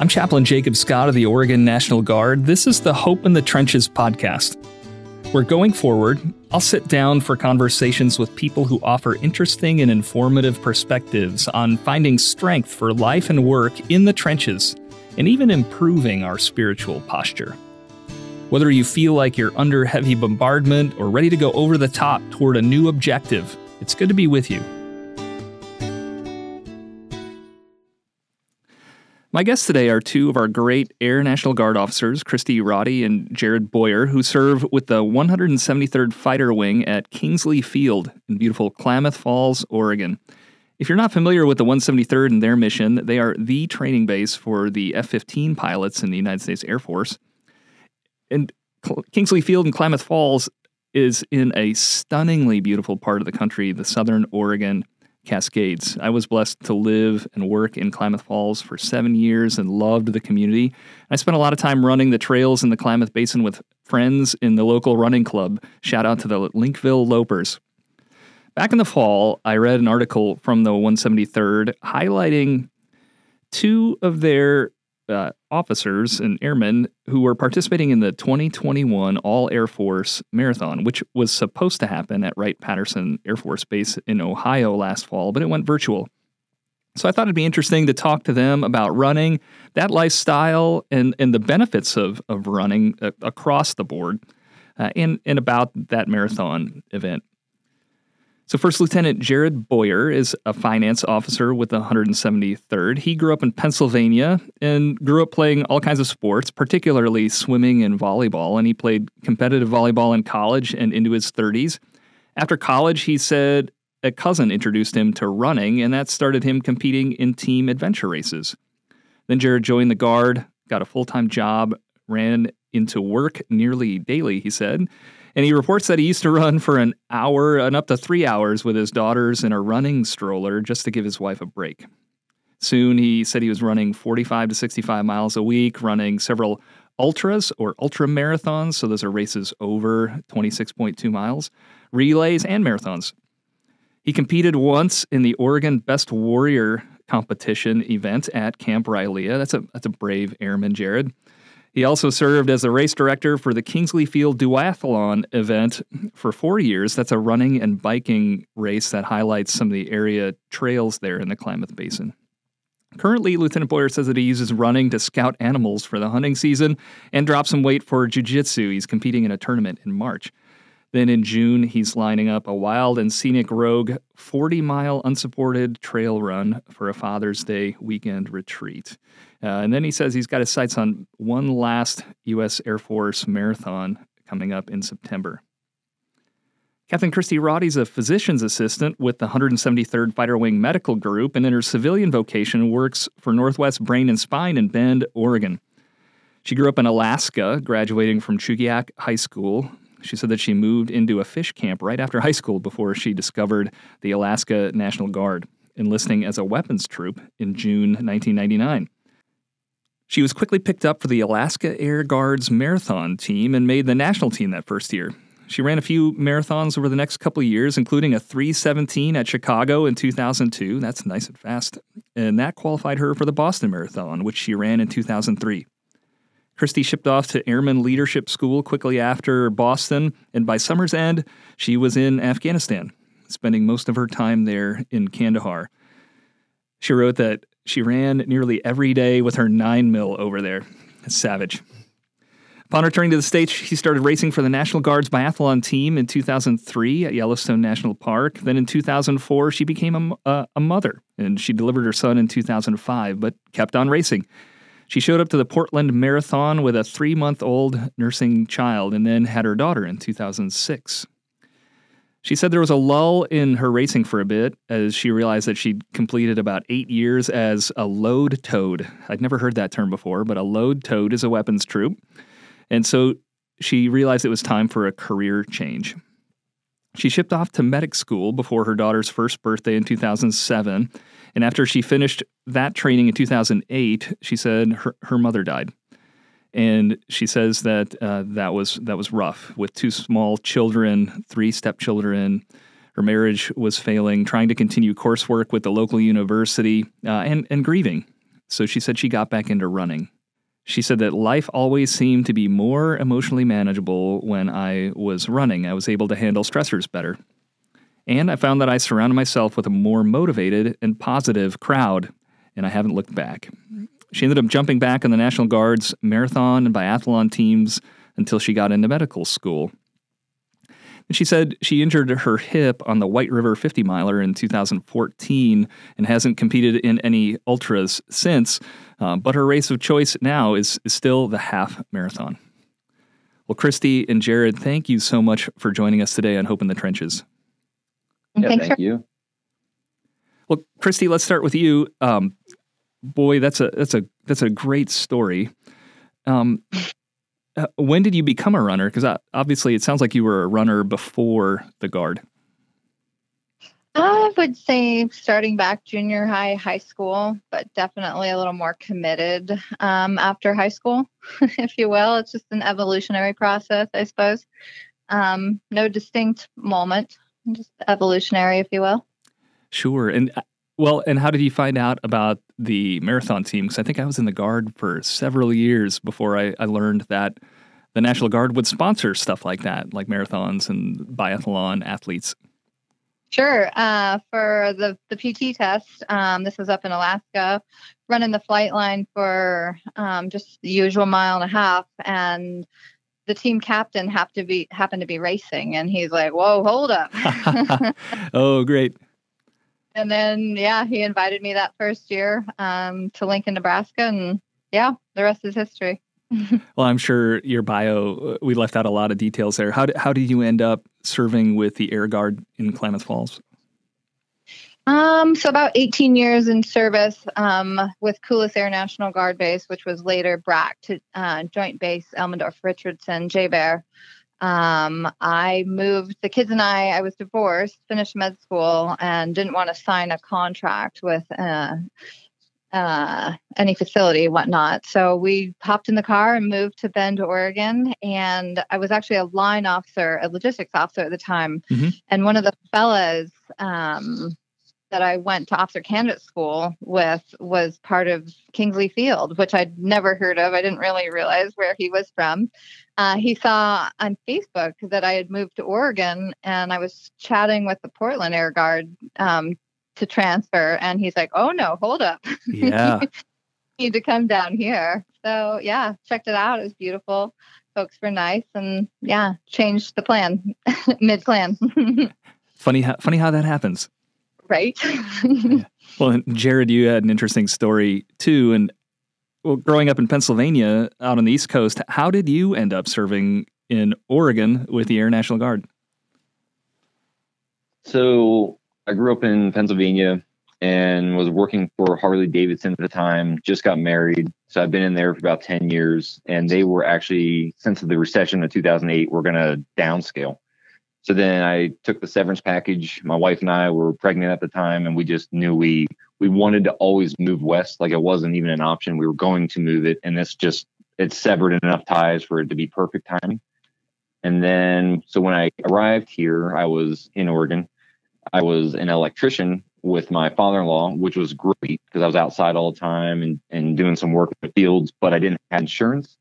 I'm Chaplain Jacob Scott of the Oregon National Guard. This is the Hope in the Trenches podcast. Where going forward, I'll sit down for conversations with people who offer interesting and informative perspectives on finding strength for life and work in the trenches and even improving our spiritual posture. Whether you feel like you're under heavy bombardment or ready to go over the top toward a new objective, it's good to be with you. My guests today are two of our great Air National Guard officers, Kristi Raudy and Jared Boyer, who serve with the 173rd Fighter Wing at Kingsley Field in beautiful Klamath Falls, Oregon. If you're not familiar with the 173rd and their mission, they are the training base for the F 15 pilots in the United States Air Force. And Kingsley Field in Klamath Falls is in a stunningly beautiful part of the country, the southern Oregon Cascades. I was blessed to live and work in Klamath Falls for seven years and loved the community. I spent a lot of time running the trails in the Klamath Basin with friends in the local running club. Shout out to the Linkville Lopers. Back in the fall, I read an article from the 173rd highlighting two of their uh, officers and airmen who were participating in the 2021 All Air Force Marathon, which was supposed to happen at Wright Patterson Air Force Base in Ohio last fall, but it went virtual. So I thought it'd be interesting to talk to them about running, that lifestyle, and, and the benefits of, of running uh, across the board, uh, and, and about that marathon event. So, First Lieutenant Jared Boyer is a finance officer with the 173rd. He grew up in Pennsylvania and grew up playing all kinds of sports, particularly swimming and volleyball. And he played competitive volleyball in college and into his 30s. After college, he said a cousin introduced him to running, and that started him competing in team adventure races. Then Jared joined the Guard, got a full time job, ran into work nearly daily, he said and he reports that he used to run for an hour and up to three hours with his daughters in a running stroller just to give his wife a break. Soon he said he was running 45 to 65 miles a week, running several ultras or ultra marathons. So those are races over 26.2 miles, relays, and marathons. He competed once in the Oregon Best Warrior competition event at Camp Rilea. That's a that's a brave airman, Jared. He also served as a race director for the Kingsley Field Duathlon event for four years. That's a running and biking race that highlights some of the area trails there in the Klamath Basin. Currently, Lieutenant Boyer says that he uses running to scout animals for the hunting season and drop some weight for jiu-jitsu. He's competing in a tournament in March. Then in June, he's lining up a wild and scenic rogue 40 mile unsupported trail run for a Father's Day weekend retreat. Uh, and then he says he's got his sights on one last U.S. Air Force marathon coming up in September. Captain Kristi Raudy's a physician's assistant with the 173rd Fighter Wing Medical Group, and in her civilian vocation works for Northwest Brain and Spine in Bend, Oregon. She grew up in Alaska, graduating from Chugiak High School. She said that she moved into a fish camp right after high school before she discovered the Alaska National Guard, enlisting as a weapons troop in June 1999. She was quickly picked up for the Alaska Air Guard's marathon team and made the national team that first year. She ran a few marathons over the next couple years, including a 317 at Chicago in 2002. That's nice and fast. And that qualified her for the Boston Marathon, which she ran in 2003. Kristi shipped off to Airman Leadership School quickly after Boston, and by summer's end, she was in Afghanistan, spending most of her time there in Kandahar. She wrote that she ran nearly every day with her 9 mil over there. It's savage. Upon returning to the States, she started racing for the National Guard's biathlon team in 2003 at Yellowstone National Park. Then in 2004, she became a, uh, a mother, and she delivered her son in 2005, but kept on racing. She showed up to the Portland Marathon with a three month old nursing child and then had her daughter in 2006. She said there was a lull in her racing for a bit as she realized that she'd completed about eight years as a load toad. I'd never heard that term before, but a load toad is a weapons troop. And so she realized it was time for a career change. She shipped off to medic school before her daughter's first birthday in 2007. And after she finished that training in 2008, she said her, her mother died and she says that uh, that was that was rough with two small children, three stepchildren. Her marriage was failing, trying to continue coursework with the local university, uh, and and grieving. so she said she got back into running. She said that life always seemed to be more emotionally manageable when I was running. I was able to handle stressors better. And I found that I surrounded myself with a more motivated and positive crowd, and I haven't looked back. She ended up jumping back in the National Guard's marathon and biathlon teams until she got into medical school. And she said she injured her hip on the White River 50 miler in 2014 and hasn't competed in any ultras since, uh, but her race of choice now is, is still the half marathon. Well, Kristi and Jared, thank you so much for joining us today on Hope in the Trenches. Yeah, Thanks thank for- you. Well, Kristi, let's start with you. Um, boy, that's a that's a that's a great story. Um, uh, when did you become a runner? Because uh, obviously, it sounds like you were a runner before the guard. I would say starting back junior high, high school, but definitely a little more committed um, after high school, if you will. It's just an evolutionary process, I suppose. Um, no distinct moment, just evolutionary, if you will. Sure. And uh, well, and how did you find out about the marathon team? Because I think I was in the Guard for several years before I, I learned that the National Guard would sponsor stuff like that, like marathons and biathlon athletes. Sure. Uh, for the, the PT test, um, this was up in Alaska, running the flight line for um, just the usual mile and a half. And the team captain happened to be happened to be racing, and he's like, "Whoa, hold up!" oh, great! And then, yeah, he invited me that first year um, to Lincoln, Nebraska, and yeah, the rest is history. well, I'm sure your bio, uh, we left out a lot of details there. How did, how did you end up serving with the Air Guard in Klamath Falls? Um, so about 18 years in service um, with Kulis Air National Guard Base, which was later BRAC to uh, Joint Base Elmendorf Richardson, JBER. Um, I moved, the kids and I, I was divorced, finished med school, and didn't want to sign a contract with uh, uh, any facility, whatnot. So we hopped in the car and moved to Bend, Oregon. And I was actually a line officer, a logistics officer at the time. Mm-hmm. And one of the fellas um, that I went to officer candidate school with was part of Kingsley Field, which I'd never heard of. I didn't really realize where he was from. Uh, he saw on Facebook that I had moved to Oregon and I was chatting with the Portland Air Guard um, to transfer. And he's like, oh no, hold up. Yeah. need to come down here. So yeah, checked it out. It was beautiful. Folks were nice and yeah, changed the plan mid plan. funny how funny how that happens. Right. yeah. Well, Jared, you had an interesting story too. And well, growing up in Pennsylvania out on the East Coast, how did you end up serving in Oregon with the Air National Guard? So I grew up in Pennsylvania and was working for Harley Davidson at the time, just got married. So I've been in there for about 10 years. And they were actually, since the recession of 2008, we're going to downscale. So then I took the severance package. My wife and I were pregnant at the time, and we just knew we we wanted to always move west. Like it wasn't even an option. We were going to move it, and this just it severed enough ties for it to be perfect timing. And then, so when I arrived here, I was in Oregon. I was an electrician with my father-in-law, which was great because I was outside all the time and, and doing some work in the fields, but I didn't have insurance.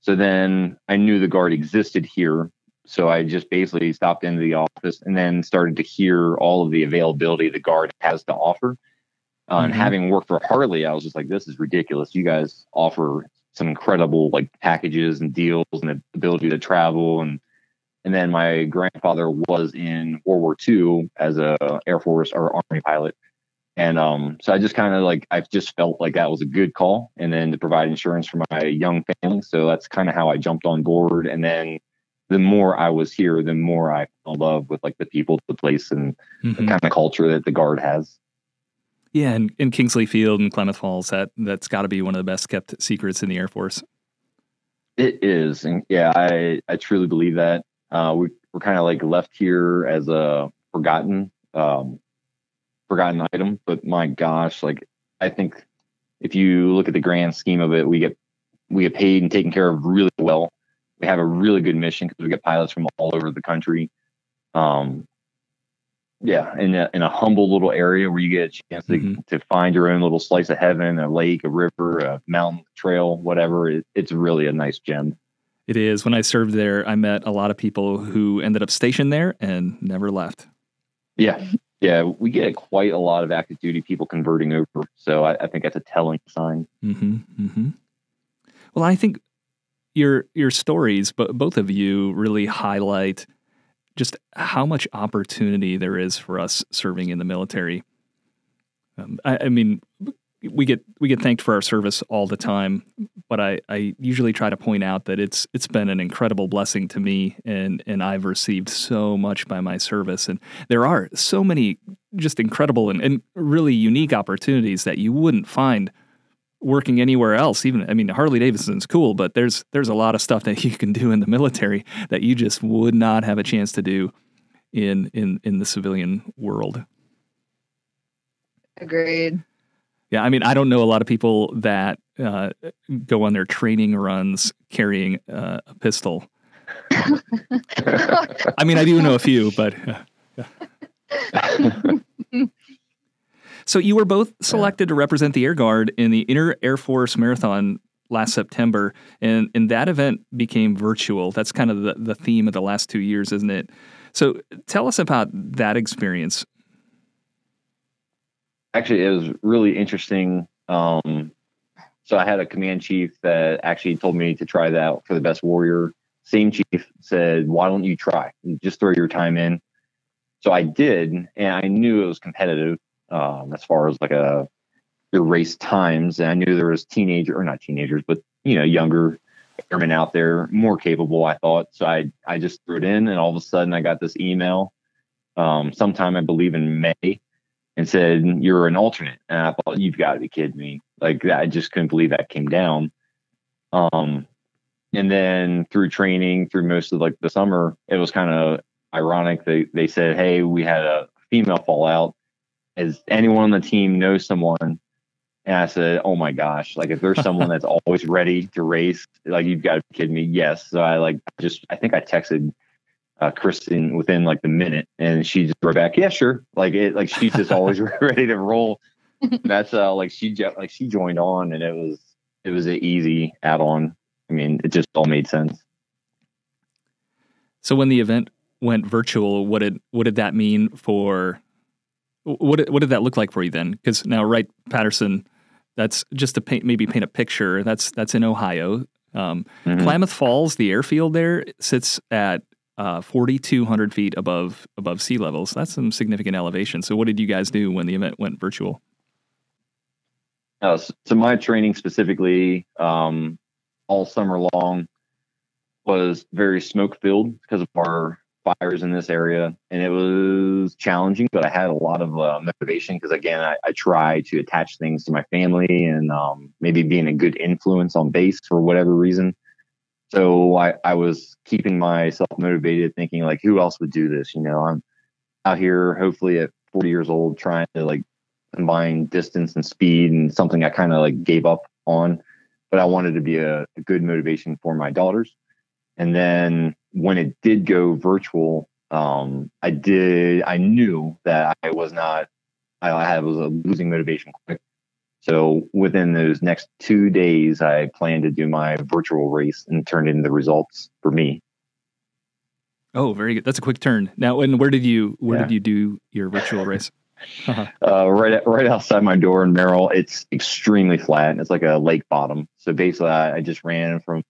So then I knew the guard existed here. So I just basically stopped into the office and then started to hear all of the availability the guard has to offer. Uh, mm-hmm. And having worked for Harley, I was just like, this is ridiculous. You guys offer some incredible like packages and deals and the ability to travel and and then my grandfather was in World War II as a Air Force or Army pilot. And um, so I just kind of like I just felt like that was a good call, and then to provide insurance for my young family. So that's kind of how I jumped on board. And then the more I was here, the more I fell in love with like the people, the place, and mm-hmm. the kind of culture that the guard has. Yeah, and in Kingsley Field and Klamath Falls, that that's got to be one of the best kept secrets in the Air Force. It is, and yeah, I I truly believe that. Uh, we we're kind of like left here as a forgotten um, forgotten item, but my gosh, like I think if you look at the grand scheme of it, we get we get paid and taken care of really well. We have a really good mission because we get pilots from all over the country. Um, yeah, in a, in a humble little area where you get a chance to, Mhm. to find your own little slice of heaven, a lake, a river, a mountain trail, whatever. It, it's really a nice gem. It is. When I served there, I met a lot of people who ended up stationed there and never left. Yeah. Yeah. We get quite a lot of active duty people converting over. So I, I think that's a telling sign. hmm hmm Well, I think your your stories, but both of you really highlight just how much opportunity there is for us serving in the military. Um, I, I mean, we get we get thanked for our service all the time, but I, I usually try to point out that it's it's been an incredible blessing to me, and and I've received so much by my service, and there are so many just incredible and, and really unique opportunities that you wouldn't find working anywhere else. Even I mean, Harley Davidson's cool, but there's there's a lot of stuff that you can do in the military that you just would not have a chance to do in in in the civilian world. Agreed. Yeah, I mean, I don't know a lot of people that uh, go on their training runs carrying uh, a pistol. I mean, I do know a few, but. so you were both selected to represent the Air Guard in the Inter Air Force Marathon last September, and and that event became virtual. That's kind of the, the theme of the last two years, isn't it? So tell us about that experience. actually it was really interesting um so i had a command chief that actually told me to try that out for the best warrior same chief said why don't you try just throw your time in so i did and i knew it was competitive um as far as like a the race times and i knew there was teenager or not teenagers but you know younger airmen out there more capable i thought so i i just threw it in and all of a sudden i got this email um sometime i believe in may and said, You're an alternate. And I thought, You've got to be kidding me. Like, I just couldn't believe that came down. Um, and then through training, through most of like the summer, it was kind of ironic. They, they said, Hey, we had a female fallout. As anyone on the team knows someone? And I said, Oh my gosh, like if there's someone that's always ready to race, like you've got to kid me. Yes. So I like just, I think I texted uh, Kristine within like the minute, and she just wrote back, "Yeah, sure." Like it, like she's just always ready to roll. That's uh, like she like she joined on, and it was it was an easy add on. I mean, it just all made sense. So when the event went virtual, what did what did that mean for what did, what did that look like for you then? Because now, Wright Patterson, that's just to paint maybe paint a picture. That's that's in Ohio. Um, Mhm. Klamath Falls, the airfield there sits at uh, 4,200 feet above above sea level. So that's some significant elevation. So what did you guys do when the event went virtual? Uh, so my training specifically, um, all summer long, was very smoke filled because of our fires in this area, and it was challenging. But I had a lot of uh, motivation because again, I, I try to attach things to my family and um, maybe being a good influence on base for whatever reason. So I, I was keeping myself motivated, thinking like, who else would do this? You know, I'm out here, hopefully at 40 years old, trying to like combine distance and speed and something I kind of like gave up on, but I wanted to be a, a good motivation for my daughters. And then when it did go virtual, um, I did, I knew that I was not, I, I had was a losing motivation quick. So within those next two days, I planned to do my virtual race and turn in the results for me. Oh, very good. That's a quick turn. Now, and where did you where Yeah. did you do your virtual race? uh, right right outside my door in Merrill. It's extremely flat. It's like a lake bottom. So basically, I, I just ran from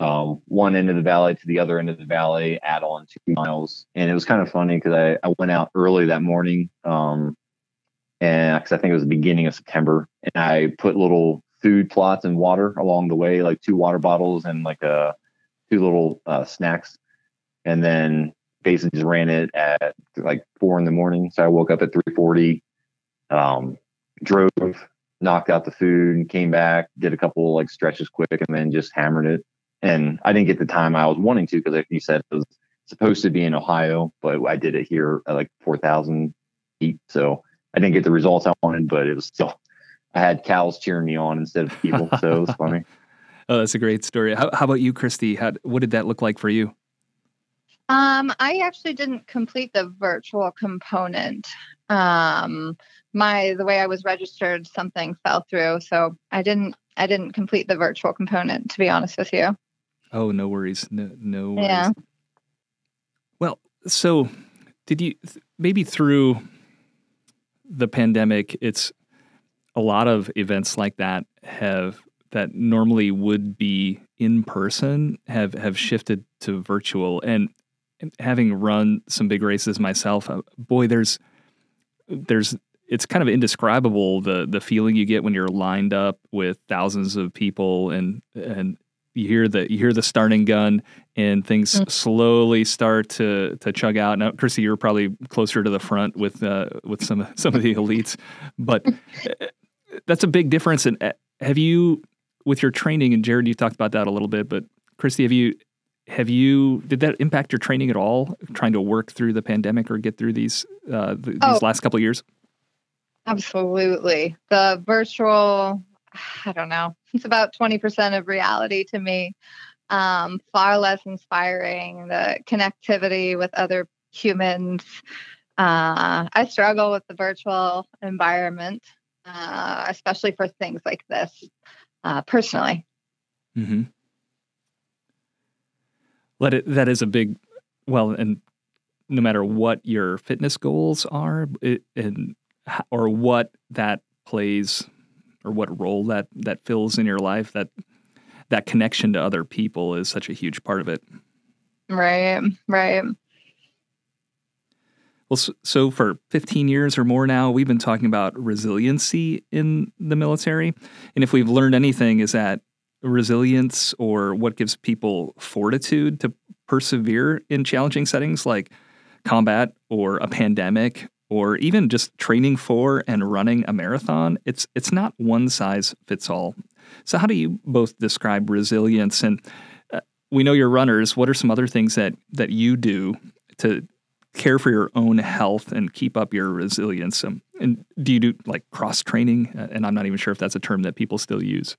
um, one end of the valley to the other end of the valley, add on two miles, and it was kind of funny because I, I went out early that morning, um, and because I think it was the beginning of September, and I put little food plots and water along the way, like two water bottles and like a two little uh, snacks, and then basically just ran it at like four in the morning. So I woke up at 340, um, drove, knocked out the food, came back, did a couple like stretches quick, and then just hammered it. And I didn't get the time I was wanting to because, like you said, it was supposed to be in Ohio, but I did it here at like 4,000 feet. So I didn't get the results I wanted, but it was still, I had cows cheering me on instead of people. So it was funny. Oh, that's a great story. How, how about you, Kristi? How, what did that look like for you? Um, I actually didn't complete the virtual component. Um, my the way I was registered, something fell through, so I didn't I didn't complete the virtual component. To be honest with you. Oh, no worries. No, no worries. Yeah. Well, so did you maybe through the pandemic? It's a lot of events like that have that normally would be in person have have shifted to virtual and having run some big races myself uh, boy there's there's it's kind of indescribable the the feeling you get when you're lined up with thousands of people and and you hear the you hear the starting gun and things mm. slowly start to to chug out. Now, Kristi, you're probably closer to the front with uh, with some some of the elites, but uh, that's a big difference. And uh, have you with your training and Jared, you talked about that a little bit, but Kristi, have you have you did that impact your training at all? Trying to work through the pandemic or get through these uh, th- oh, these last couple of years? Absolutely, the virtual. I don't know. It's about twenty percent of reality to me. Um, far less inspiring. The connectivity with other humans. Uh, I struggle with the virtual environment, uh, especially for things like this uh, personally. Mm-hmm. Let it. That is a big. Well, and no matter what your fitness goals are, it, and or what that plays, or what role that that fills in your life, that that connection to other people is such a huge part of it. Right. Right. Well, so for 15 years or more now, we've been talking about resiliency in the military. And if we've learned anything, is that resilience or what gives people fortitude to persevere in challenging settings like combat or a pandemic or even just training for and running a marathon it's it's not one size fits all so how do you both describe resilience and uh, we know you're runners what are some other things that that you do to care for your own health and keep up your resilience. Um, and do you do like cross training? Uh, and I'm not even sure if that's a term that people still use.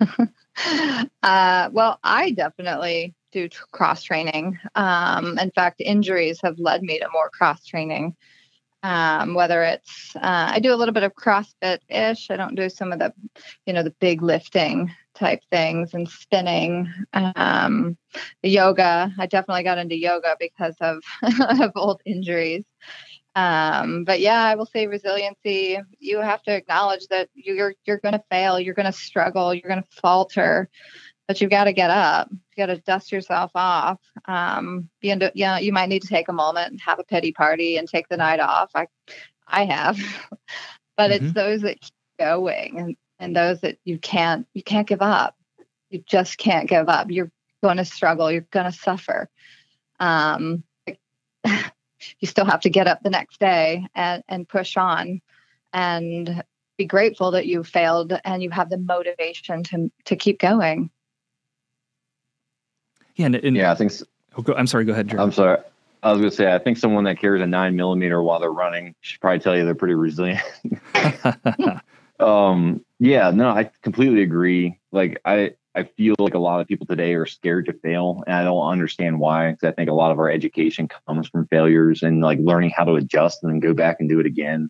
uh, well, I definitely do t- cross training. Um, in fact, injuries have led me to more cross training. Um, whether it's uh, I do a little bit of CrossFit ish. I don't do some of the, you know, the big lifting type things and spinning. Um, the yoga, I definitely got into yoga because of of old injuries. Um, but yeah, I will say resiliency. You have to acknowledge that you're you're going to fail, you're going to struggle, you're going to falter, but you've got to get up. You got to dust yourself off. Um, you know, you, know, you might need to take a moment and have a pity party and take the night off. I, I have, but mm-hmm. it's those that keep going and and those that you can't you can't give up you just can't give up you're going to struggle you're going to suffer um, you still have to get up the next day and, and push on and be grateful that you failed and you have the motivation to to keep going yeah and, and yeah i think so. oh, go, i'm sorry go ahead Jeremy. i'm sorry I was going to say, I think someone that carries a nine millimeter while they're running should probably tell you they're pretty resilient. Um, yeah, no, I completely agree. Like I, I feel like a lot of people today are scared to fail, and I don't understand why. Because I think a lot of our education comes from failures and like learning how to adjust and then go back and do it again.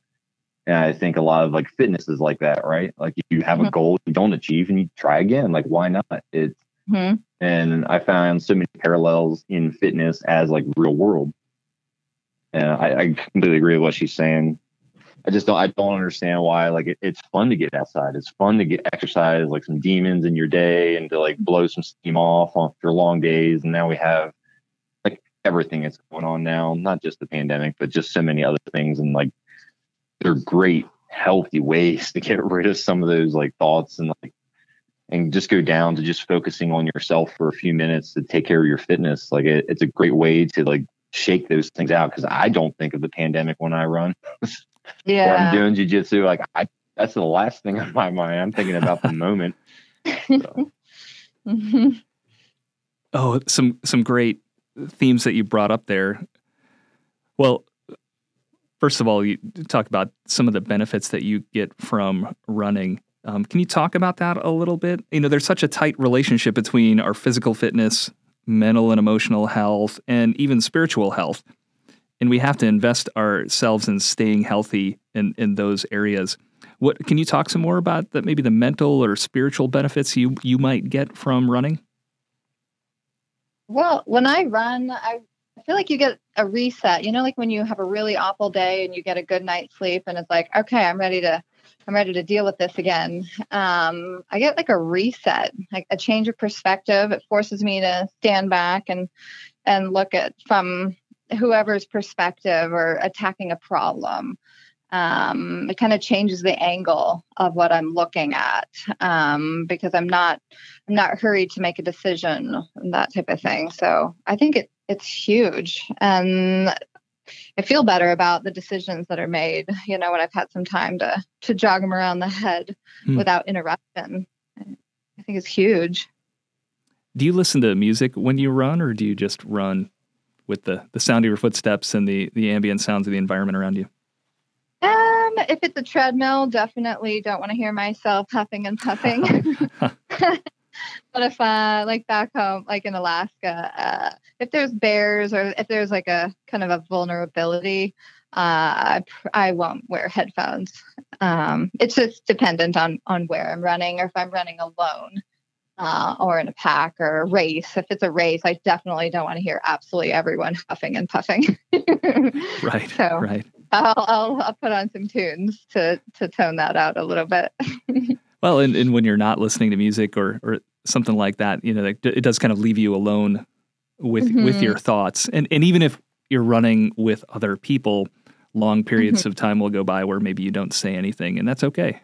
And I think a lot of like fitness is like that, right? Like if you have a mm-hmm. goal you don't achieve and you try again, like why not? It's mm-hmm. and I found so many parallels in fitness as like real world. And I, I completely agree with what she's saying. I just don't I don't understand why like it, it's fun to get outside. It's fun to get exercise, like some demons in your day and to like blow some steam off after long days. And now we have like everything that's going on now, not just the pandemic, but just so many other things. And like they're great, healthy ways to get rid of some of those like thoughts and like and just go down to just focusing on yourself for a few minutes to take care of your fitness. Like it, it's a great way to like shake those things out because I don't think of the pandemic when I run. yeah. I'm doing jujitsu, like I, that's the last thing on my mind. I'm thinking about the moment. So. mm-hmm. Oh, some some great themes that you brought up there. Well, first of all, you talk about some of the benefits that you get from running. Um, can you talk about that a little bit? You know, there's such a tight relationship between our physical fitness, mental and emotional health, and even spiritual health. And we have to invest ourselves in staying healthy in, in those areas. What can you talk some more about that maybe the mental or spiritual benefits you you might get from running? Well, when I run, I I feel like you get a reset. You know, like when you have a really awful day and you get a good night's sleep, and it's like, okay, I'm ready to, I'm ready to deal with this again. Um, I get like a reset, like a change of perspective. It forces me to stand back and and look at from whoever's perspective or attacking a problem um, it kind of changes the angle of what I'm looking at um, because I'm not I'm not hurried to make a decision and that type of thing. So I think it it's huge, and I feel better about the decisions that are made. You know, when I've had some time to to jog them around the head hmm. without interruption, I think it's huge. Do you listen to music when you run, or do you just run with the the sound of your footsteps and the the ambient sounds of the environment around you? Um, if it's a treadmill, definitely don't want to hear myself huffing and puffing. but if uh like back home like in alaska uh if there's bears or if there's like a kind of a vulnerability uh I, I won't wear headphones um it's just dependent on on where i'm running or if i'm running alone uh, or in a pack or a race. If it's a race, I definitely don't want to hear absolutely everyone huffing and puffing. right. So right. I'll, I'll, I'll put on some tunes to to tone that out a little bit. well, and, and when you're not listening to music or or something like that, you know, it does kind of leave you alone with mm-hmm. with your thoughts. And and even if you're running with other people, long periods mm-hmm. of time will go by where maybe you don't say anything, and that's okay.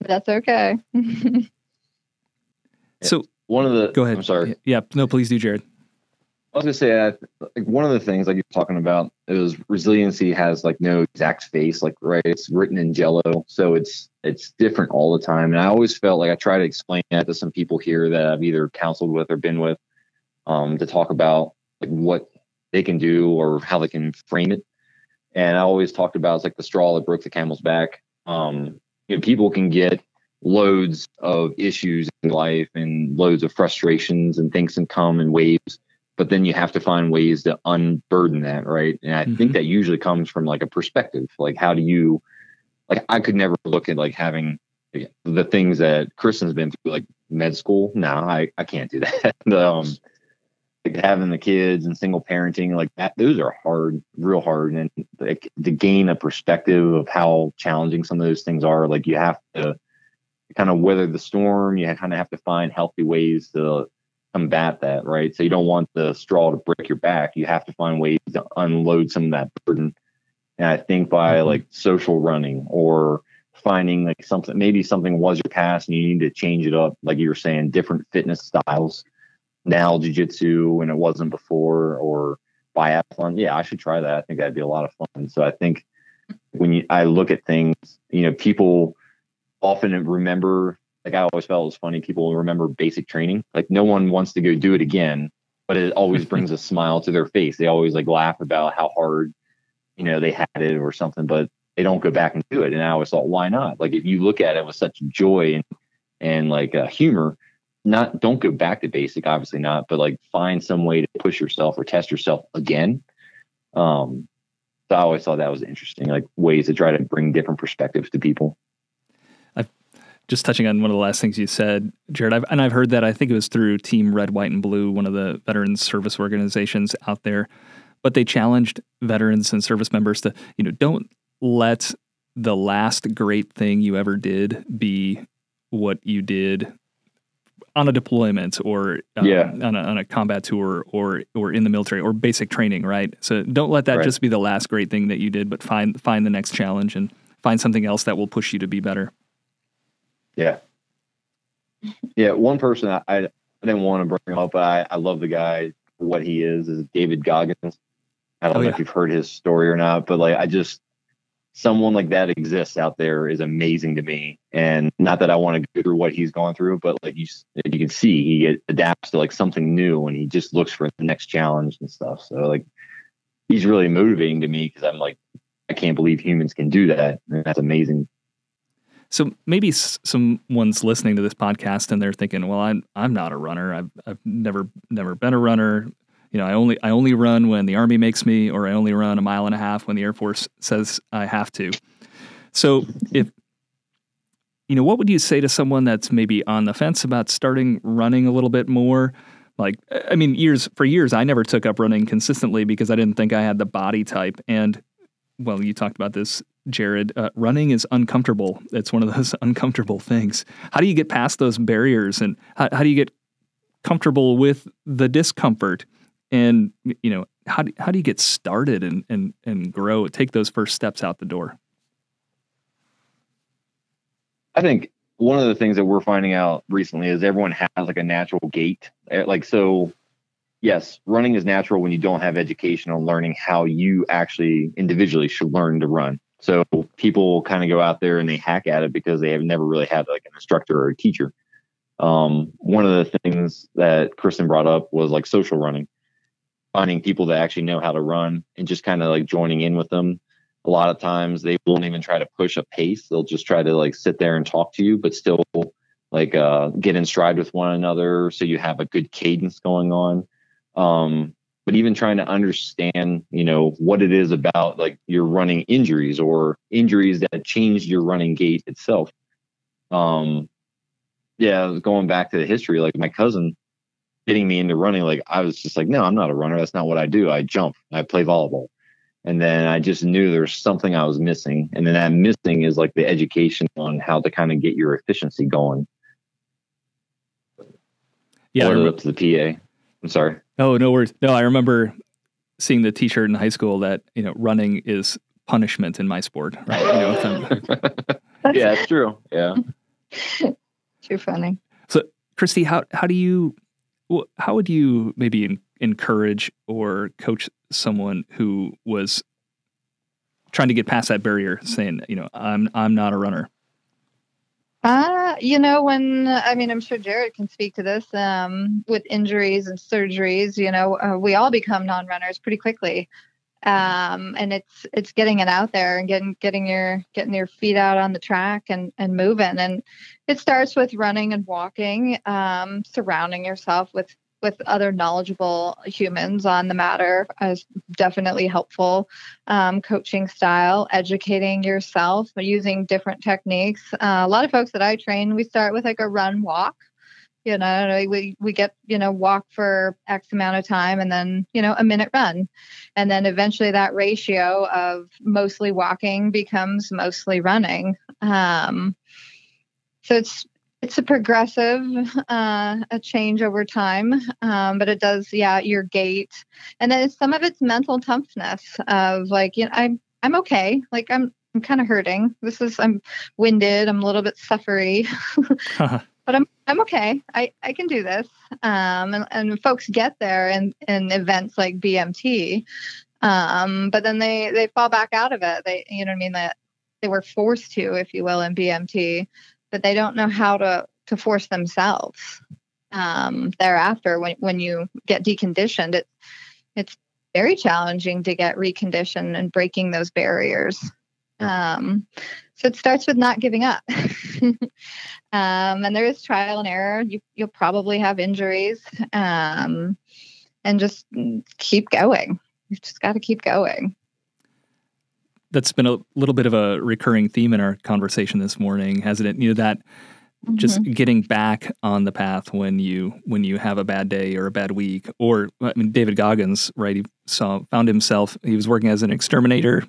That's okay. so one of the go ahead. I'm sorry. Yeah, no, please do, Jared. I was gonna say, I, like one of the things like you're talking about is resiliency has like no exact face, like right, it's written in Jello, so it's it's different all the time. And I always felt like I try to explain that to some people here that I've either counseled with or been with, um, to talk about like what they can do or how they can frame it. And I always talked about it's like the straw that broke the camel's back. Um, you know, people can get loads of issues in life and loads of frustrations and things can come in waves but then you have to find ways to unburden that right and i mm-hmm. think that usually comes from like a perspective like how do you like i could never look at like having the things that kristine's been through like med school no i i can't do that um like having the kids and single parenting like that those are hard real hard and like to gain a perspective of how challenging some of those things are like you have to kind of weather the storm you kind of have to find healthy ways to combat that, right? So you don't want the straw to break your back. You have to find ways to unload some of that burden. And I think by mm-hmm. like social running or finding like something, maybe something was your past and you need to change it up, like you were saying, different fitness styles. Now jujitsu when it wasn't before, or biathlon. Yeah, I should try that. I think that'd be a lot of fun. So I think when you, I look at things, you know, people often remember like I always felt it was funny. People remember basic training. Like no one wants to go do it again, but it always brings a smile to their face. They always like laugh about how hard, you know, they had it or something, but they don't go back and do it. And I always thought, why not? Like if you look at it with such joy and and like uh, humor, not don't go back to basic, obviously not, but like find some way to push yourself or test yourself again. Um, so I always thought that was interesting, like ways to try to bring different perspectives to people just touching on one of the last things you said, Jared, I've, and I've heard that I think it was through Team Red, White, and Blue, one of the veterans service organizations out there, but they challenged veterans and service members to, you know, don't let the last great thing you ever did be what you did on a deployment or um, yeah. on, a, on a combat tour or or in the military or basic training, right? So don't let that right. just be the last great thing that you did, but find find the next challenge and find something else that will push you to be better. Yeah. Yeah. One person I, I didn't want to bring up, but I, I love the guy what he is, is David Goggins. I don't oh, know yeah. if you've heard his story or not, but like I just someone like that exists out there is amazing to me. And not that I want to go through what he's gone through, but like you you can see he adapts to like something new and he just looks for the next challenge and stuff. So like he's really motivating to me because I'm like I can't believe humans can do that. And that's amazing So maybe someone's listening to this podcast and they're thinking, "Well, I'm I'm not a runner. I've I've never never been a runner. You know, I only I only run when the army makes me, or I only run a mile and a half when the Air Force says I have to." So if you know, what would you say to someone that's maybe on the fence about starting running a little bit more? Like, I mean, years for years, I never took up running consistently because I didn't think I had the body type. And well, you talked about this Jared, uh, running is uncomfortable. It's one of those uncomfortable things. How do you get past those barriers and how, how do you get comfortable with the discomfort? And, you know, how do, how do you get started and, and, and grow, take those first steps out the door? I think one of the things that we're finding out recently is everyone has like a natural gait. Eh, like, so yes, running is natural when you don't have education on learning how you actually individually should learn to run. So people kind of go out there and they hack at it because they have never really had like an instructor or a teacher. Um, one of the things that Kristine brought up was like social running, finding people that actually know how to run and just kind of like joining in with them. A lot of times they won't even try to push a pace. They'll just try to like sit there and talk to you, but still like uh, get in stride with one another so you have a good cadence going on. Um, but even trying to understand, you know, what it is about like your running injuries or injuries that changed your running gait itself. Um, yeah, going back to the history, like my cousin getting me into running, like I was just like, no, I'm not a runner. That's not what I do. I jump, I play volleyball. And then I just knew there was something I was missing. And then that missing is like the education on how to kind of get your efficiency going. Yeah. up to the PA. I'm sorry. Oh, no worries. No, I remember seeing the T-shirt in high school that you know running is punishment in my sport. Right? You know, yeah, it's true. Yeah. Too funny. So, Kristi, how how do you how would you maybe encourage or coach someone who was trying to get past that barrier, saying, you know, I'm I'm not a runner. Uh, you know, when I mean, I'm sure Jared can speak to this. Um, with injuries and surgeries, you know, uh, we all become non-runners pretty quickly, um, and it's it's getting it out there and getting getting your getting your feet out on the track and and moving. And it starts with running and walking, um, surrounding yourself with with other knowledgeable humans on the matter is definitely helpful. Um, coaching style, educating yourself, using different techniques. Uh, a lot of folks that I train, we start with like a run walk. You know, we we get you know walk for X amount of time, and then you know a minute run, and then eventually that ratio of mostly walking becomes mostly running. Um, so it's it's a progressive uh, a change over time. Um, but it does yeah your gait. And then some of it's mental toughness of like you know i'm i'm okay. Like i'm i'm kind of hurting. This is i'm winded. I'm a little bit suffery but i'm i'm okay. I i can do this. Um, and, and folks get there in in events like bmt um, but then they they fall back out of it. They you know what i mean? That they were forced to if you will in bmt but they don't know how to to force themselves um, thereafter when when you get deconditioned. It it's very challenging to get reconditioned and breaking those barriers. Um, so it starts with not giving up um, and there is trial and error you, you'll probably have injuries um, and just keep going you've just got to keep going that's been a little bit of a recurring theme in our conversation this morning, hasn't it? You know that mm-hmm. just getting back on the path when you when you have a bad day or a bad week, or I mean, David Goggins, right? He saw found himself. He was working as an exterminator.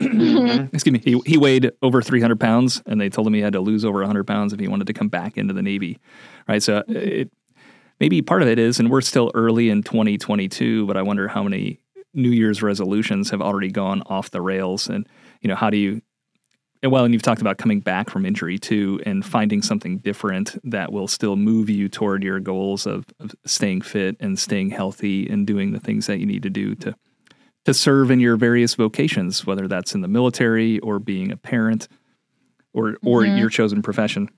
Mm-hmm. Excuse me. He he weighed over 300 pounds, and they told him he had to lose over 100 pounds if he wanted to come back into the Navy, right? So mm-hmm. it maybe part of it is, and we're still early in 2022, but I wonder how many New Year's resolutions have already gone off the rails, and you know how do you? Well, and you've talked about coming back from injury too, and finding something different that will still move you toward your goals of, of staying fit and staying healthy and doing the things that you need to do to to serve in your various vocations, whether that's in the military or being a parent or or mm-hmm. your chosen profession.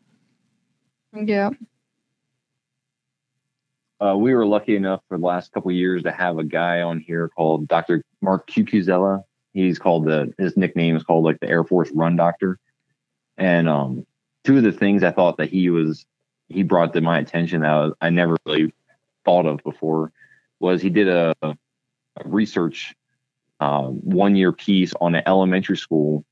Yeah uh, we were lucky enough for the last couple years to have a guy on here called Dr. Mark Cucuzzella. He's called the his nickname is called like the Air Force Run Doctor, and um, two of the things I thought that he was he brought to my attention that I, I never really thought of before was he did a, a research um, one year piece on an elementary school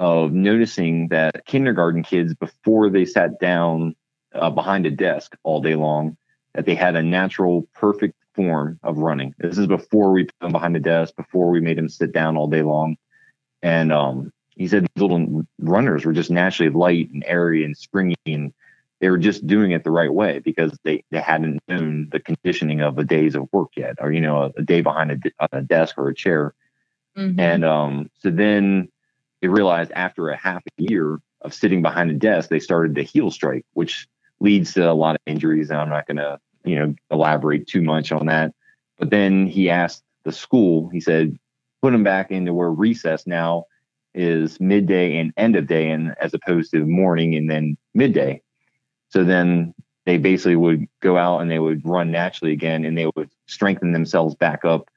of noticing that kindergarten kids before they sat down uh, behind a desk all day long that they had a natural perfect form of running. This is before we put them behind the desk before we made them sit down all day long. And um, he said these little runners were just naturally light and airy and springy and they were just doing it the right way because they, they hadn't known the conditioning of a days of work yet or you know a, a day behind a, a, desk or a chair mm-hmm. and um, so then they realized after a half a year of sitting behind a desk they started to heel strike which leads to a lot of injuries and i'm not going to you know elaborate too much on that but then he asked the school he said put them back into where recess now is midday and end of day and as opposed to morning and then midday so then they basically would go out and they would run naturally again and they would strengthen themselves back up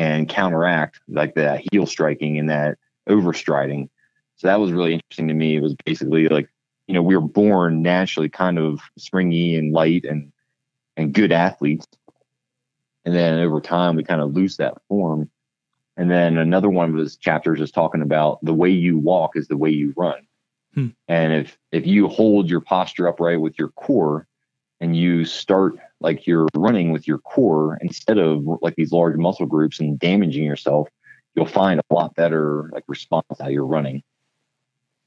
and counteract like that heel striking and that overstriding. So that was really interesting to me. It was basically like, you know, we were born naturally kind of springy and light and and good athletes. And then over time we kind of lose that form. And then another one of his chapters is talking about the way you walk is the way you run. Hmm. And if if you hold your posture upright with your core and you start like you're running with your core instead of like these large muscle groups and damaging yourself, you'll find a lot better like response how you're running.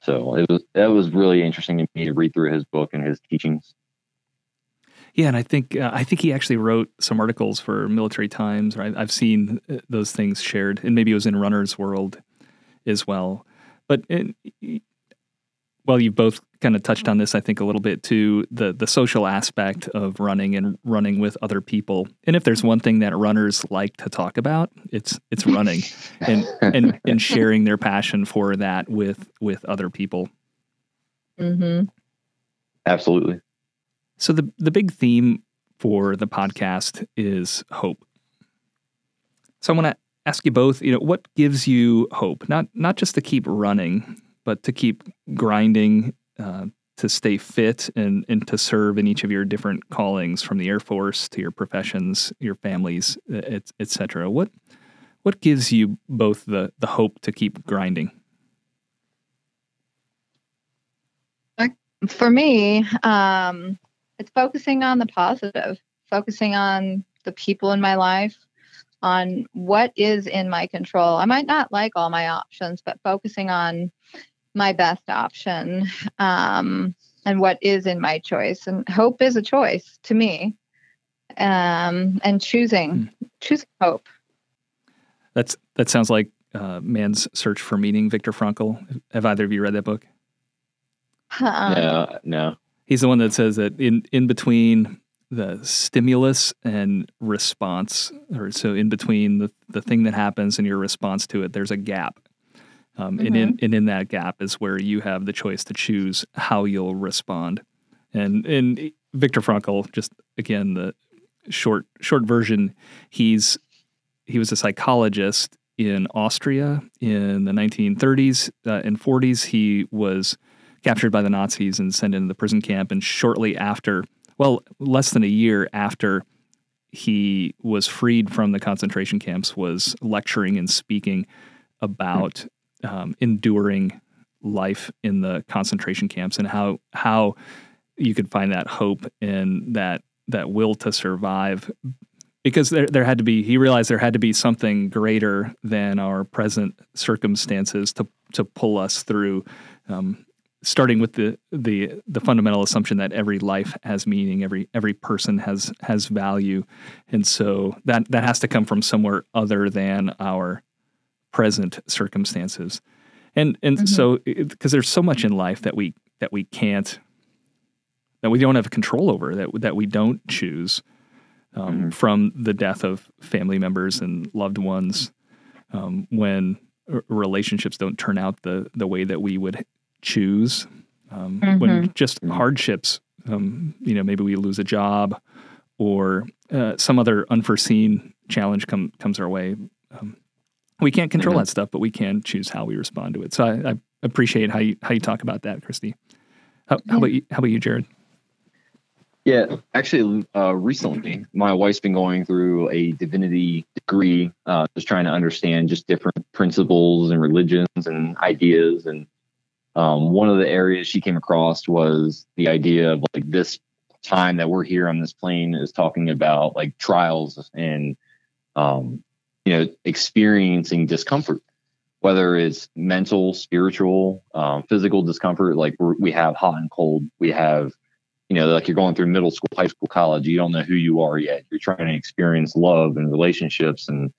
So it was that was really interesting to me to read through his book and his teachings. Yeah, and I think uh, I think he actually wrote some articles for Military Times. Right, I've seen uh, those things shared, and maybe it was in Runner's World as well. But well, you both kind of touched on this, I think, a little bit too the the social aspect of running and running with other people. And if there's one thing that runners like to talk about, it's it's running and and and sharing their passion for that with with other people. Mm-hmm. Absolutely. So the the big theme for the podcast is hope. So I want to ask you both, you know, what gives you hope? Not not just to keep running, but to keep grinding, uh, to stay fit, and and to serve in each of your different callings, from the Air Force to your professions, your families, etc. Et what what gives you both the the hope to keep grinding? For me, um, it's focusing on the positive, focusing on the people in my life, on what is in my control. I might not like all my options, but focusing on my best option um, and what is in my choice. And hope is a choice to me. Um, and choosing, mm. choosing hope. That's that sounds like uh, Man's Search for Meaning, Viktor Frankl. Have either of you read that book? Um, no, no. He's the one that says that in in between the stimulus and response, or so in between the, the thing that happens and your response to it, there's a gap. Um, mm-hmm. and, in, and in that gap is where you have the choice to choose how you'll respond. And and Viktor Frankl, just again the short short version, he's he was a psychologist in Austria in the 1930s uh, and 40s. He was captured by the Nazis and sent into the prison camp. And shortly after, well, less than a year after he was freed from the concentration camps, was lecturing and speaking about um, enduring life in the concentration camps and how how you could find that hope and that that will to survive. Because there there had to be he realized there had to be something greater than our present circumstances to to pull us through um, starting with the the the fundamental assumption that every life has meaning every every person has has value. And so that that has to come from somewhere other than our present circumstances. And and mm-hmm. so because there's so much in life that we that we can't that we don't have control over that that we don't choose um, mm-hmm. from the death of family members and loved ones um, when r- relationships don't turn out the the way that we would choose um, mm-hmm. when just mm-hmm. hardships um, you know maybe we lose a job or uh, some other unforeseen challenge come, comes our way um, we can't control mm-hmm. that stuff, but we can choose how we respond to it. So I, I, appreciate how you how you talk about that, Kristi. How, how about you? How about you, Jared? Yeah, actually, uh, recently, my wife's been going through a divinity degree, uh, just trying to understand just different principles and religions and ideas. And um, one of the areas she came across was the idea of like this time that we're here on this plane is talking about like trials and, um, you know, experiencing discomfort, whether it's mental, spiritual, um, physical discomfort. Like we have hot and cold, we have you know, like you're going through middle school, high school, college, you don't know who you are yet. You're trying to experience love and relationships and,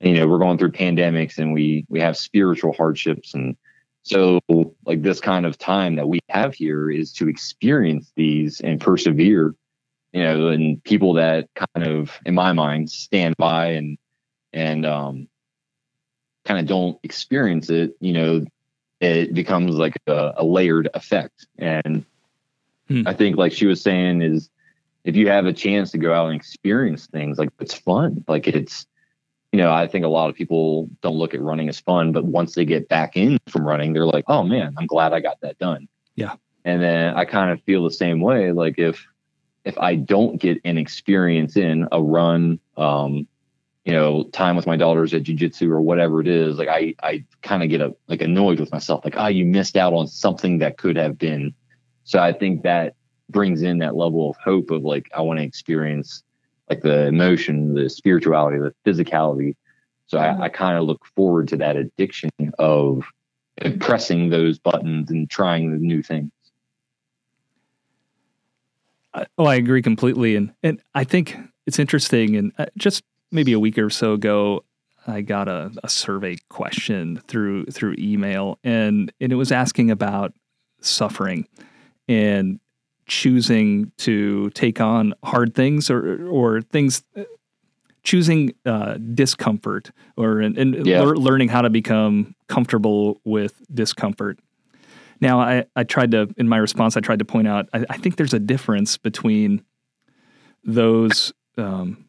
you know, we're going through pandemics and we we have spiritual hardships and so like this kind of time that we have here is to experience these and persevere, you know, and people that kind of in my mind stand by and and um kind of don't experience it, you know, it becomes like a, a layered effect. And Hmm. I think, like she was saying, is if you have a chance to go out and experience things, like it's fun. Like it's, you know, I think a lot of people don't look at running as fun, but once they get back in from running, they're like, oh man, I'm glad I got that done. Yeah. And then I kind of feel the same way. Like if, if I don't get an experience in a run, um, you know, time with my daughters at jujitsu or whatever it is, like I, I kind of get a, like annoyed with myself, like, oh, you missed out on something that could have been so I think that brings in that level of hope of like, I want to experience like the emotion, the spirituality, the physicality. So. I, I kind of look forward to that addiction of pressing those buttons and trying the new things. Oh, I agree completely, and and I think it's interesting. And uh, just maybe a week or so ago, I got a, a survey question through through email, and and it was asking about suffering and choosing to take on hard things or or things choosing uh, discomfort or and, and yeah. le- learning how to become comfortable with discomfort. Now, I, I tried to in my response, I tried to point out I, I think there's a difference between those um,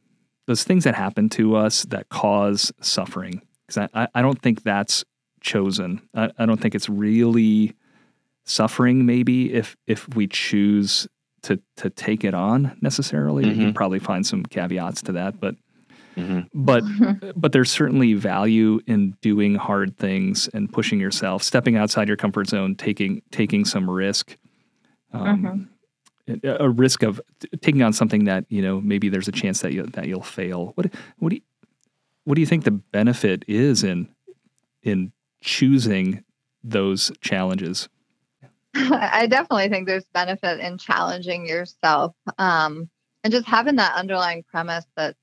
those things that happen to us that cause suffering. Because I, I don't think that's chosen. I, I don't think it's really suffering maybe if if we choose to to take it on necessarily. Mm-hmm. You'd probably find some caveats to that, but mm-hmm. but but there's certainly value in doing hard things and pushing yourself, stepping outside your comfort zone, taking taking some risk. Um, mm-hmm. A risk of taking on something that you know maybe there's a chance that you that you'll fail. What what do you, what do you think the benefit is in in choosing those challenges? I definitely think there's benefit in challenging yourself um, and just having that underlying premise that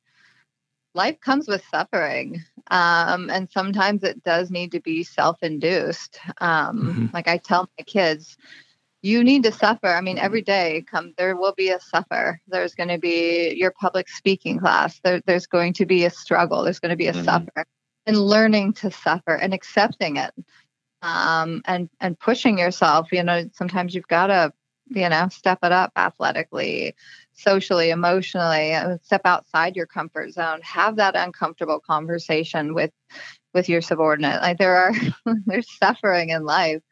life comes with suffering. Um, and sometimes it does need to be self induced. Um, mm-hmm. Like I tell my kids, you need to suffer. I mean, every day come there will be a suffer. There's going to be your public speaking class. There, there's going to be a struggle. There's going to be a mm-hmm. suffer. And learning to suffer and accepting it um, and and pushing yourself. You know, sometimes you've got to you know step it up athletically, socially, emotionally, uh, step outside your comfort zone. Have that uncomfortable conversation with with your subordinate. Like there are there's suffering in life,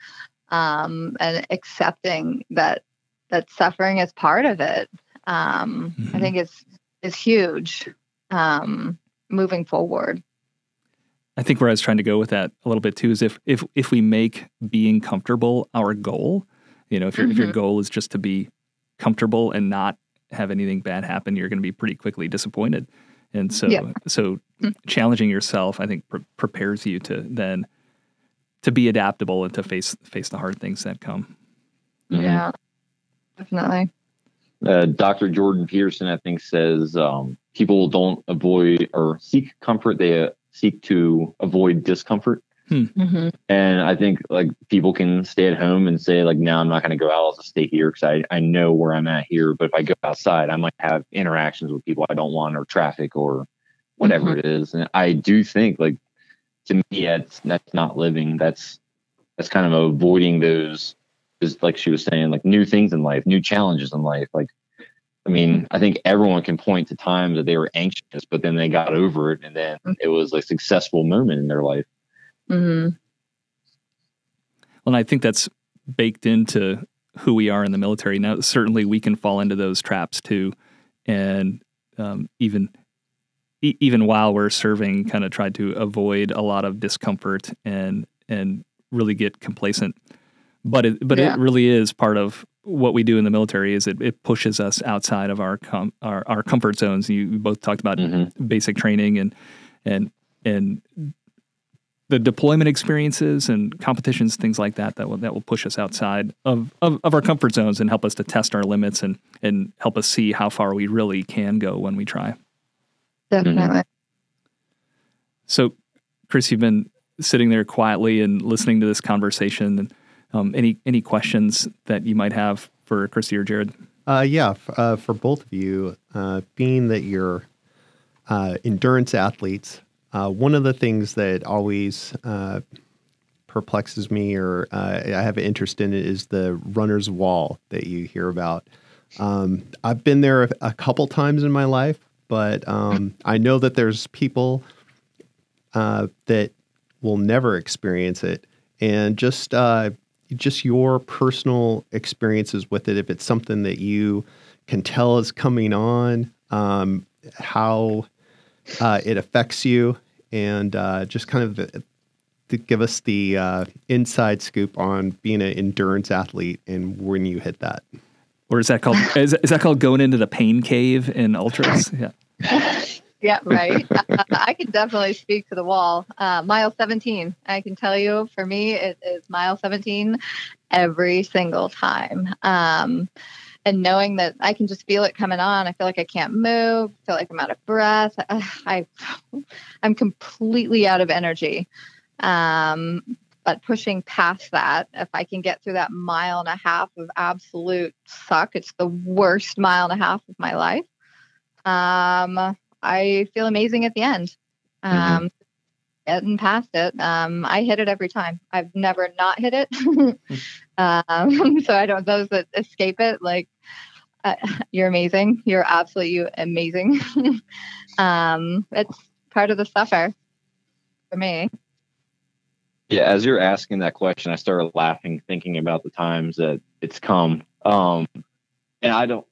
um, and accepting that that suffering is part of it. Um, mm-hmm. I think is is huge um, moving forward. I think where I was trying to go with that a little bit too is if if if we make being comfortable our goal, you know, if your mm-hmm. if your mm-hmm. goal is just to be comfortable and not have anything bad happen, you're going to be pretty quickly disappointed. And so yeah. so mm-hmm. challenging yourself, I think, pre- prepares you to then to be adaptable and to face face the hard things that come. Mm-hmm. Yeah, definitely. Uh, Dr. Jordan Peterson, I think, says um, people don't avoid or seek comfort; they seek to avoid discomfort. Hmm. Mm-hmm. And I think like people can stay at home and say like, no, I'm not going to go out. I'll just stay here because I, I know where I'm at here. But if I go outside, I might have interactions with people I don't want or traffic or whatever mm-hmm. it is. And I do think like to me, that's, that's not living. That's, that's kind of avoiding those, is like she was saying, like new things in life, new challenges in life. Like I mean, I think everyone can point to times that they were anxious, but then they got over it, and then mm-hmm. it was a successful moment in their life. Mm-hmm. Well, and I think that's baked into who we are in the military. Now, certainly we can fall into those traps too, and um, even e- even while we're serving, kind of try to avoid a lot of discomfort and and really get complacent. But it but Yeah. it really is part of what we do in the military. Is it, it pushes us outside of our com- our our comfort zones. You both talked about Mhm. basic training and and and the deployment experiences and competitions, things like that, that will that will push us outside of, of, of our comfort zones and help us to test our limits and and help us see how far we really can go when we try. Definitely. So, Chris, you've been sitting there quietly and listening to this conversation. And um, any any questions that you might have for Kristi or Jared? Uh, yeah, f- uh, for both of you, uh, being that you're uh, endurance athletes, uh, one of the things that always uh, perplexes me or uh, I have an interest in it is the runner's wall that you hear about. Um, I've been there a, a couple times in my life, but um, I know that there's people uh, that will never experience it, and just uh, just your personal experiences with it. If it's something that you can tell is coming on, um, how uh, it affects you, and uh, just kind of uh, to give us the uh, inside scoop on being an endurance athlete and when you hit that. Or is that called is, is that called going into the pain cave in ultras? Yeah. Yeah, right. uh, I can definitely speak to the wall. Uh, mile 17, I can tell you for me, it is mile 17 every single time. Um, and knowing that I can just feel it coming on, I feel like I can't move, feel like I'm out of breath. Uh, I, I'm completely out of energy. Um, but pushing past that, if I can get through that mile and a half of absolute suck, it's the worst mile and a half of my life. Um, I feel amazing at the end. Um, Getting past it, um, I hit it every time. I've never not hit it. um, so I don't. Those that escape it, like uh, you're amazing. You're absolutely amazing. um, it's part of the suffer for me. Yeah, as you're asking that question, I started laughing, thinking about the times that it's come. Um, and I don't.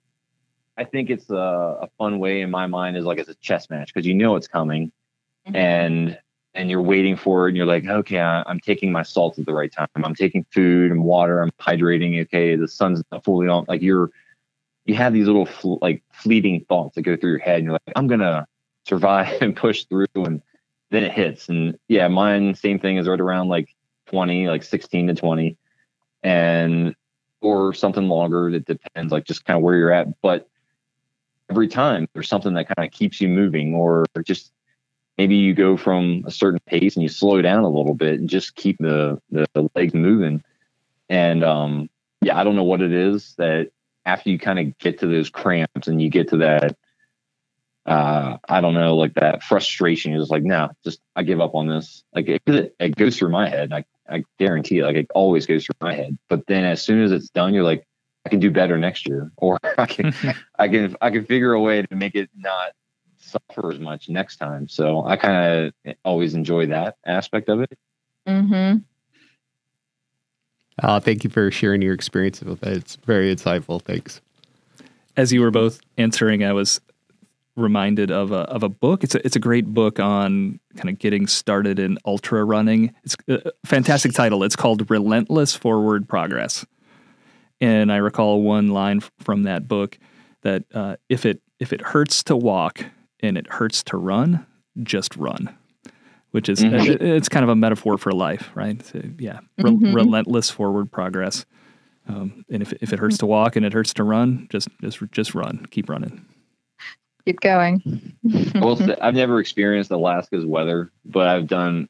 I think it's a, a fun way in my mind is like it's a chess match because you know it's coming, Mhm. and and you're waiting for it, and you're like, okay, I, I'm taking my salt at the right time. I'm taking food and water. I'm hydrating. Okay, the sun's not fully on. Like you're, you have these little fl- like fleeting thoughts that go through your head, and you're like, I'm gonna survive and push through, and then it hits. And yeah, mine same thing is right around like 20, like 16 to 20, and or something longer. It depends, like just kind of where you're at. But every time there's something that kind of keeps you moving, or just maybe you go from a certain pace and you slow down a little bit and just keep the the, the legs moving. And um, yeah, I don't know what it is that after you kind of get to those cramps and you get to that uh i don't know like that frustration is like no just i give up on this like it, it, it goes through my head i i guarantee like it always goes through my head but then as soon as it's done you're like i can do better next year or i can i can i can figure a way to make it not suffer as much next time so i kind of always enjoy that aspect of it Mm-hmm. Uh, thank you for sharing your experience with it. It's very insightful. Thanks. As you were both answering, I was reminded of a of a book. It's a it's a great book on kind of getting started in ultra running. It's a fantastic title. It's called Relentless Forward Progress. And I recall one line from that book that uh, if it if it hurts to walk and it hurts to run, just run. Which is Mhm. it- it's kind of a metaphor for life, right? So, yeah, re- Mhm. relentless forward progress. Um, and if if it hurts to walk and it hurts to run, just just just run, keep running. Keep going. well, I've never experienced Alaska's weather, but I've done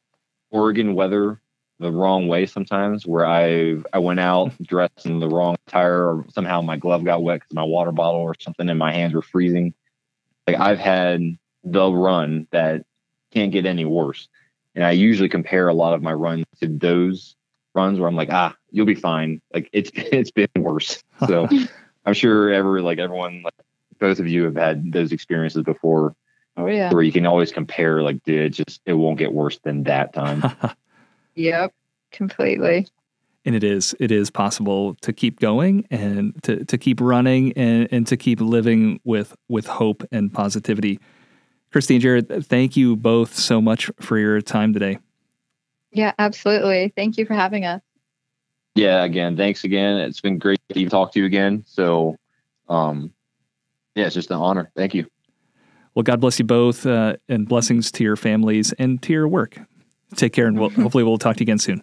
Oregon weather the wrong way sometimes. Where I I went out dressed in the wrong attire, or somehow my glove got wet because my water bottle or something, and my hands were freezing. Like I've had the run that can't get any worse, and I usually compare a lot of my runs to those runs where I'm like, ah, you'll be fine. Like it's it's been worse. So I'm sure every like everyone like both of you have had those experiences before oh yeah. where you can always compare like dude it just it won't get worse than that time Yep. Completely. and it is it is possible to keep going and to, to keep running and, and to keep living with with hope and positivity. Kristine Jared, thank you both so much for your time today. Yeah, absolutely. Thank you for having us. Yeah, again, thanks again. It's been great to talk to you again. So, um, yeah, it's just an honor. Thank you. Well, God bless you both, uh, and blessings to your families and to your work. Take care, and we'll, hopefully we'll talk to you again soon.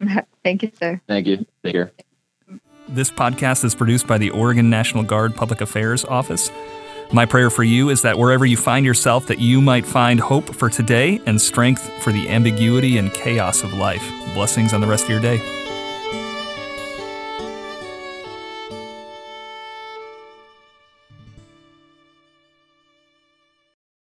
Thank you, sir. Thank you. Take care. This podcast is produced by the Oregon National Guard Public Affairs Office. My prayer for you is that wherever you find yourself, that you might find hope for today and strength for the ambiguity and chaos of life. Blessings on the rest of your day.